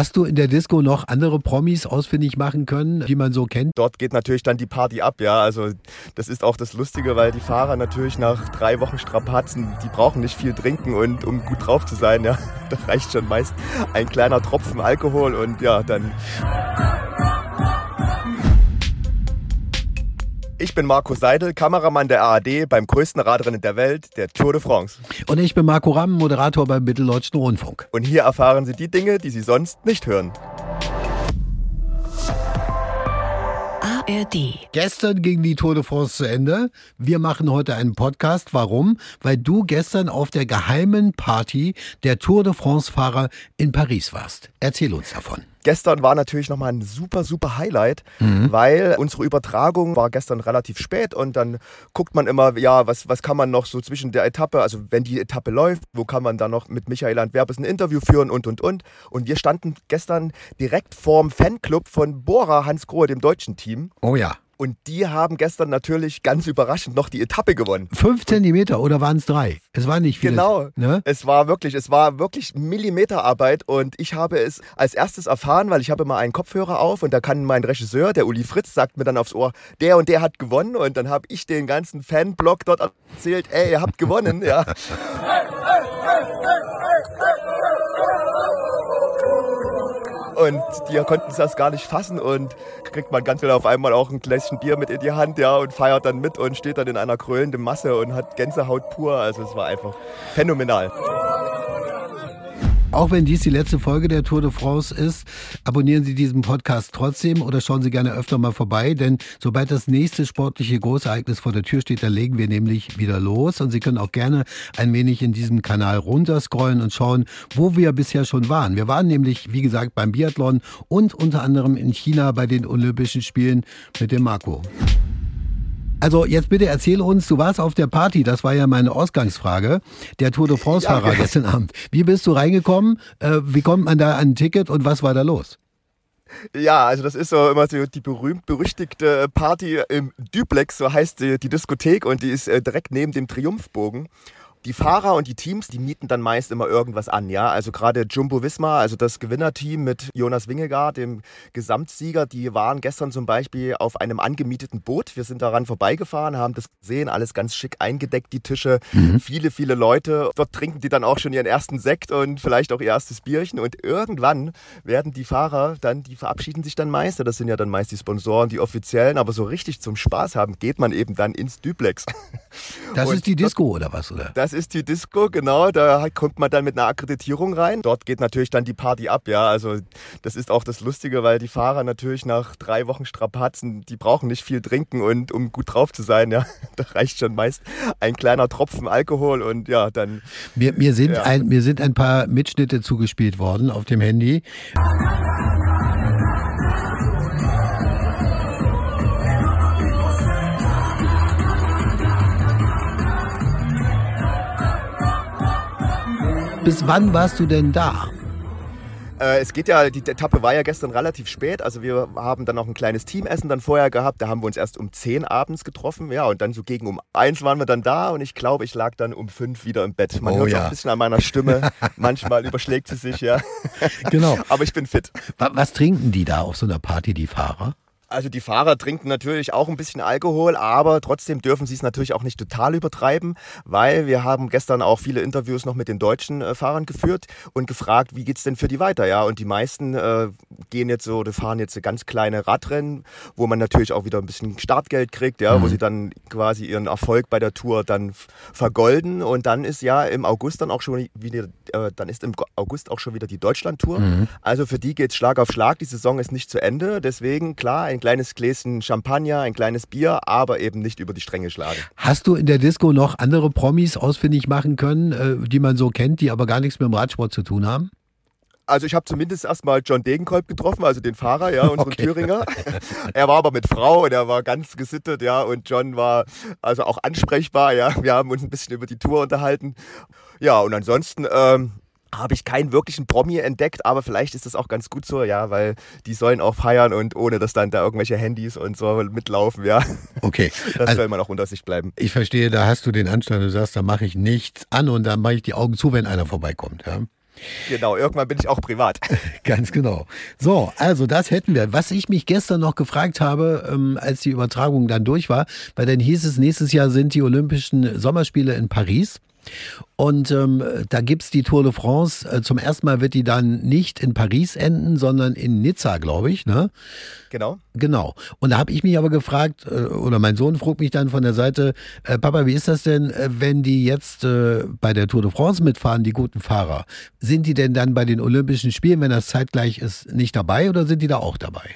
Hast du in der Disco noch andere Promis ausfindig machen können, die man so kennt? Dort geht natürlich dann die Party ab, ja. Also das ist auch das Lustige, weil die Fahrer natürlich nach drei Wochen Strapazen, die brauchen nicht viel trinken und um gut drauf zu sein, ja. Da reicht schon meist ein kleiner Tropfen Alkohol und ja, dann Ich bin Marco Seidel, Kameramann der ARD beim größten Radrennen der Welt, der Tour de France. Und ich bin Marco Ramm, Moderator beim Mitteldeutschen Rundfunk. Und hier erfahren Sie die Dinge, die Sie sonst nicht hören. ARD. Gestern ging die Tour de France zu Ende. Wir machen heute einen Podcast. Warum? Weil du gestern auf der geheimen Party der Tour de France-Fahrer in Paris warst. Erzähl uns davon. Gestern war natürlich nochmal ein super, super Highlight, mhm. weil unsere Übertragung war gestern relativ spät und dann guckt man immer, ja, was, was kann man noch so zwischen der Etappe, also wenn die Etappe läuft, wo kann man dann noch mit Michael Antwerpes ein Interview führen und, und, und. Und wir standen gestern direkt vorm Fanclub von Bora Hans Grohe, dem deutschen Team. Oh ja. Und die haben gestern natürlich ganz überraschend noch die Etappe gewonnen. Fünf Zentimeter oder waren es drei? Es war nicht viel. Genau. Ne? Es war wirklich, es war wirklich Millimeterarbeit und ich habe es als erstes erfahren, weil ich habe immer einen Kopfhörer auf und da kann mein Regisseur, der Uli Fritz, sagt mir dann aufs Ohr, der und der hat gewonnen und dann habe ich den ganzen Fanblock dort erzählt, ey, ihr habt gewonnen, ja. Und die konnten das gar nicht fassen und kriegt man ganz schnell auf einmal auch ein Gläschen Bier mit in die Hand, ja, und feiert dann mit und steht dann in einer krölenden Masse und hat Gänsehaut pur. Also es war einfach phänomenal. Auch wenn dies die letzte Folge der Tour de France ist, abonnieren Sie diesen Podcast trotzdem oder schauen Sie gerne öfter mal vorbei, denn sobald das nächste sportliche Großereignis vor der Tür steht, da legen wir nämlich wieder los und Sie können auch gerne ein wenig in diesem Kanal runterscrollen und schauen, wo wir bisher schon waren. Wir waren nämlich, wie gesagt, beim Biathlon und unter anderem in China bei den Olympischen Spielen mit dem Marco. Also jetzt bitte erzähl uns, du warst auf der Party, das war ja meine Ausgangsfrage, der Tour de France-Fahrer ja, gestern Abend. Wie bist du reingekommen? Äh, wie kommt man da an ein Ticket und was war da los? Ja, also das ist so immer so die berühmt-berüchtigte Party im Duplex, so heißt die, die Diskothek und die ist äh, direkt neben dem Triumphbogen. Die Fahrer und die Teams, die mieten dann meist immer irgendwas an, ja. Also gerade Jumbo Visma, also das Gewinnerteam mit Jonas Wingegaard, dem Gesamtsieger, die waren gestern zum Beispiel auf einem angemieteten Boot. Wir sind daran vorbeigefahren, haben das gesehen, alles ganz schick eingedeckt, die Tische. Mhm. Viele, viele Leute. Dort trinken die dann auch schon ihren ersten Sekt und vielleicht auch ihr erstes Bierchen. Und irgendwann werden die Fahrer dann, die verabschieden sich dann meist. Das sind ja dann meist die Sponsoren, die offiziellen. Aber so richtig zum Spaß haben, geht man eben dann ins Duplex. Das und ist die Disco oder was, oder? Das ist die Disco, genau. Da kommt man dann mit einer Akkreditierung rein. Dort geht natürlich dann die Party ab, ja. Also das ist auch das Lustige, weil die Fahrer natürlich nach drei Wochen Strapazen, die brauchen nicht viel trinken und um gut drauf zu sein, ja. Da reicht schon meist ein kleiner Tropfen Alkohol und ja, dann. Mir, mir, sind, ja. ein, mir sind ein paar Mitschnitte zugespielt worden auf dem Handy. Bis wann warst du denn da? Äh, es geht ja, die Etappe war ja gestern relativ spät. Also wir haben dann noch ein kleines Teamessen dann vorher gehabt. Da haben wir uns erst um 10 abends getroffen. Ja, und dann so gegen um 1 waren wir dann da und ich glaube, ich lag dann um 5 wieder im Bett. Man oh, hört ja. auch ein bisschen an meiner Stimme. Manchmal überschlägt sie sich, ja. Genau. Aber ich bin fit. Was, was trinken die da auf so einer Party, die Fahrer? Also die Fahrer trinken natürlich auch ein bisschen Alkohol, aber trotzdem dürfen sie es natürlich auch nicht total übertreiben, weil wir haben gestern auch viele Interviews noch mit den deutschen äh, Fahrern geführt und gefragt, wie geht's denn für die weiter, ja? Und die meisten äh, gehen jetzt so, oder fahren jetzt ganz kleine Radrennen, wo man natürlich auch wieder ein bisschen Startgeld kriegt, ja, mhm. wo sie dann quasi ihren Erfolg bei der Tour dann vergolden und dann ist ja im August dann auch schon wieder, äh, dann ist im August auch schon wieder die Deutschland-Tour. Mhm. Also für die geht's Schlag auf Schlag. Die Saison ist nicht zu Ende, deswegen klar ein ein kleines Gläschen Champagner, ein kleines Bier, aber eben nicht über die Stränge schlagen. Hast du in der Disco noch andere Promis ausfindig machen können, äh, die man so kennt, die aber gar nichts mit dem Radsport zu tun haben? Also ich habe zumindest erstmal John Degenkolb getroffen, also den Fahrer, ja, unseren okay. Thüringer. Er war aber mit Frau und er war ganz gesittet, ja, und John war also auch ansprechbar, ja. Wir haben uns ein bisschen über die Tour unterhalten. Ja, und ansonsten ähm, habe ich keinen wirklichen Promi entdeckt, aber vielleicht ist das auch ganz gut so, ja, weil die sollen auch feiern und ohne dass dann da irgendwelche Handys und so mitlaufen, ja. Okay. Das also, soll man auch unter sich bleiben. Ich verstehe, da hast du den Anstand, du sagst, da mache ich nichts an und dann mache ich die Augen zu, wenn einer vorbeikommt, ja. Genau, irgendwann bin ich auch privat. Ganz genau. So, also das hätten wir. Was ich mich gestern noch gefragt habe, ähm, als die Übertragung dann durch war, weil dann hieß es, nächstes Jahr sind die Olympischen Sommerspiele in Paris. Und ähm, da gibt's die Tour de France. Äh, zum ersten Mal wird die dann nicht in Paris enden, sondern in Nizza, glaube ich. Ne? Genau. Genau. Und da habe ich mich aber gefragt, äh, oder mein Sohn frug mich dann von der Seite, äh, Papa, wie ist das denn, äh, wenn die jetzt äh, bei der Tour de France mitfahren, die guten Fahrer? Sind die denn dann bei den Olympischen Spielen, wenn das zeitgleich ist, nicht dabei oder sind die da auch dabei?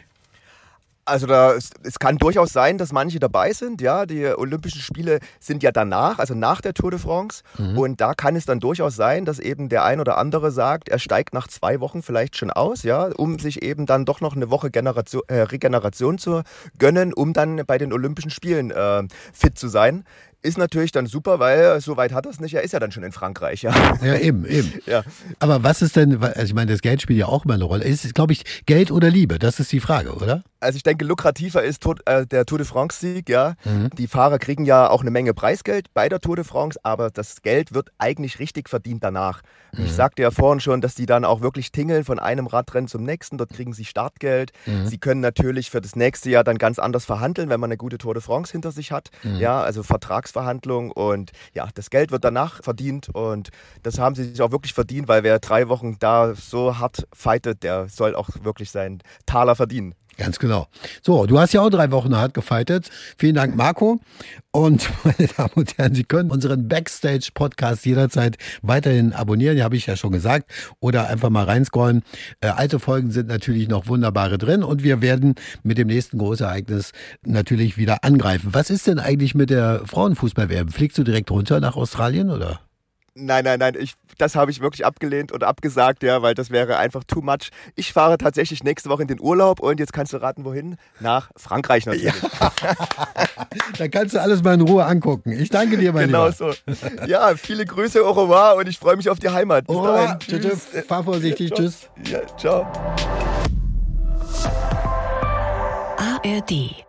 Also da, es kann durchaus sein, dass manche dabei sind. Ja, die Olympischen Spiele sind ja danach, also nach der Tour de France. Mhm. Und da kann es dann durchaus sein, dass eben der ein oder andere sagt, er steigt nach zwei Wochen vielleicht schon aus, ja, um sich eben dann doch noch eine Woche Generation, äh, Regeneration zu gönnen, um dann bei den Olympischen Spielen äh, fit zu sein. Ist natürlich dann super, weil so weit hat er es nicht. Er ist ja dann schon in Frankreich, ja. Ja, eben, eben. Ja. Aber was ist denn, also ich meine, das Geld spielt ja auch immer eine Rolle. Ist es, glaube ich, Geld oder Liebe? Das ist die Frage, oder? Also ich denke, lukrativer ist äh, der Tour de France-Sieg, ja. Mhm. Die Fahrer kriegen ja auch eine Menge Preisgeld bei der Tour de France, aber das Geld wird eigentlich richtig verdient danach. Mhm. Ich sagte ja vorhin schon, dass die dann auch wirklich tingeln von einem Radrennen zum nächsten. Dort kriegen sie Startgeld. Mhm. Sie können natürlich für das nächste Jahr dann ganz anders verhandeln, wenn man eine gute Tour de France hinter sich hat. Mhm. Ja, also Vertrags Verhandlung und ja, das Geld wird danach verdient und das haben sie sich auch wirklich verdient, weil wer drei Wochen da so hart fightet, der soll auch wirklich seinen Taler verdienen. Ganz genau. So, du hast ja auch drei Wochen hart gefightet. Vielen Dank, Marco. Und meine Damen und Herren, Sie können unseren Backstage-Podcast jederzeit weiterhin abonnieren, habe ich ja schon gesagt, oder einfach mal reinscrollen. Äh, alte Folgen sind natürlich noch wunderbare drin und wir werden mit dem nächsten Großereignis natürlich wieder angreifen. Was ist denn eigentlich mit der Frauenfußball-WM? Fliegst du direkt runter nach Australien oder? Nein, nein, nein, ich, das habe ich wirklich abgelehnt und abgesagt, ja, weil das wäre einfach too much. Ich fahre tatsächlich nächste Woche in den Urlaub und jetzt kannst du raten, wohin? Nach Frankreich natürlich. Ja. da kannst du alles mal in Ruhe angucken. Ich danke dir, mein Genau Lieber. so. Ja, viele Grüße, au revoir und ich freue mich auf die Heimat. Bis au revoir. Tschüss. tschüss. Fahr vorsichtig, ja, tschüss. Ja, ciao. ARD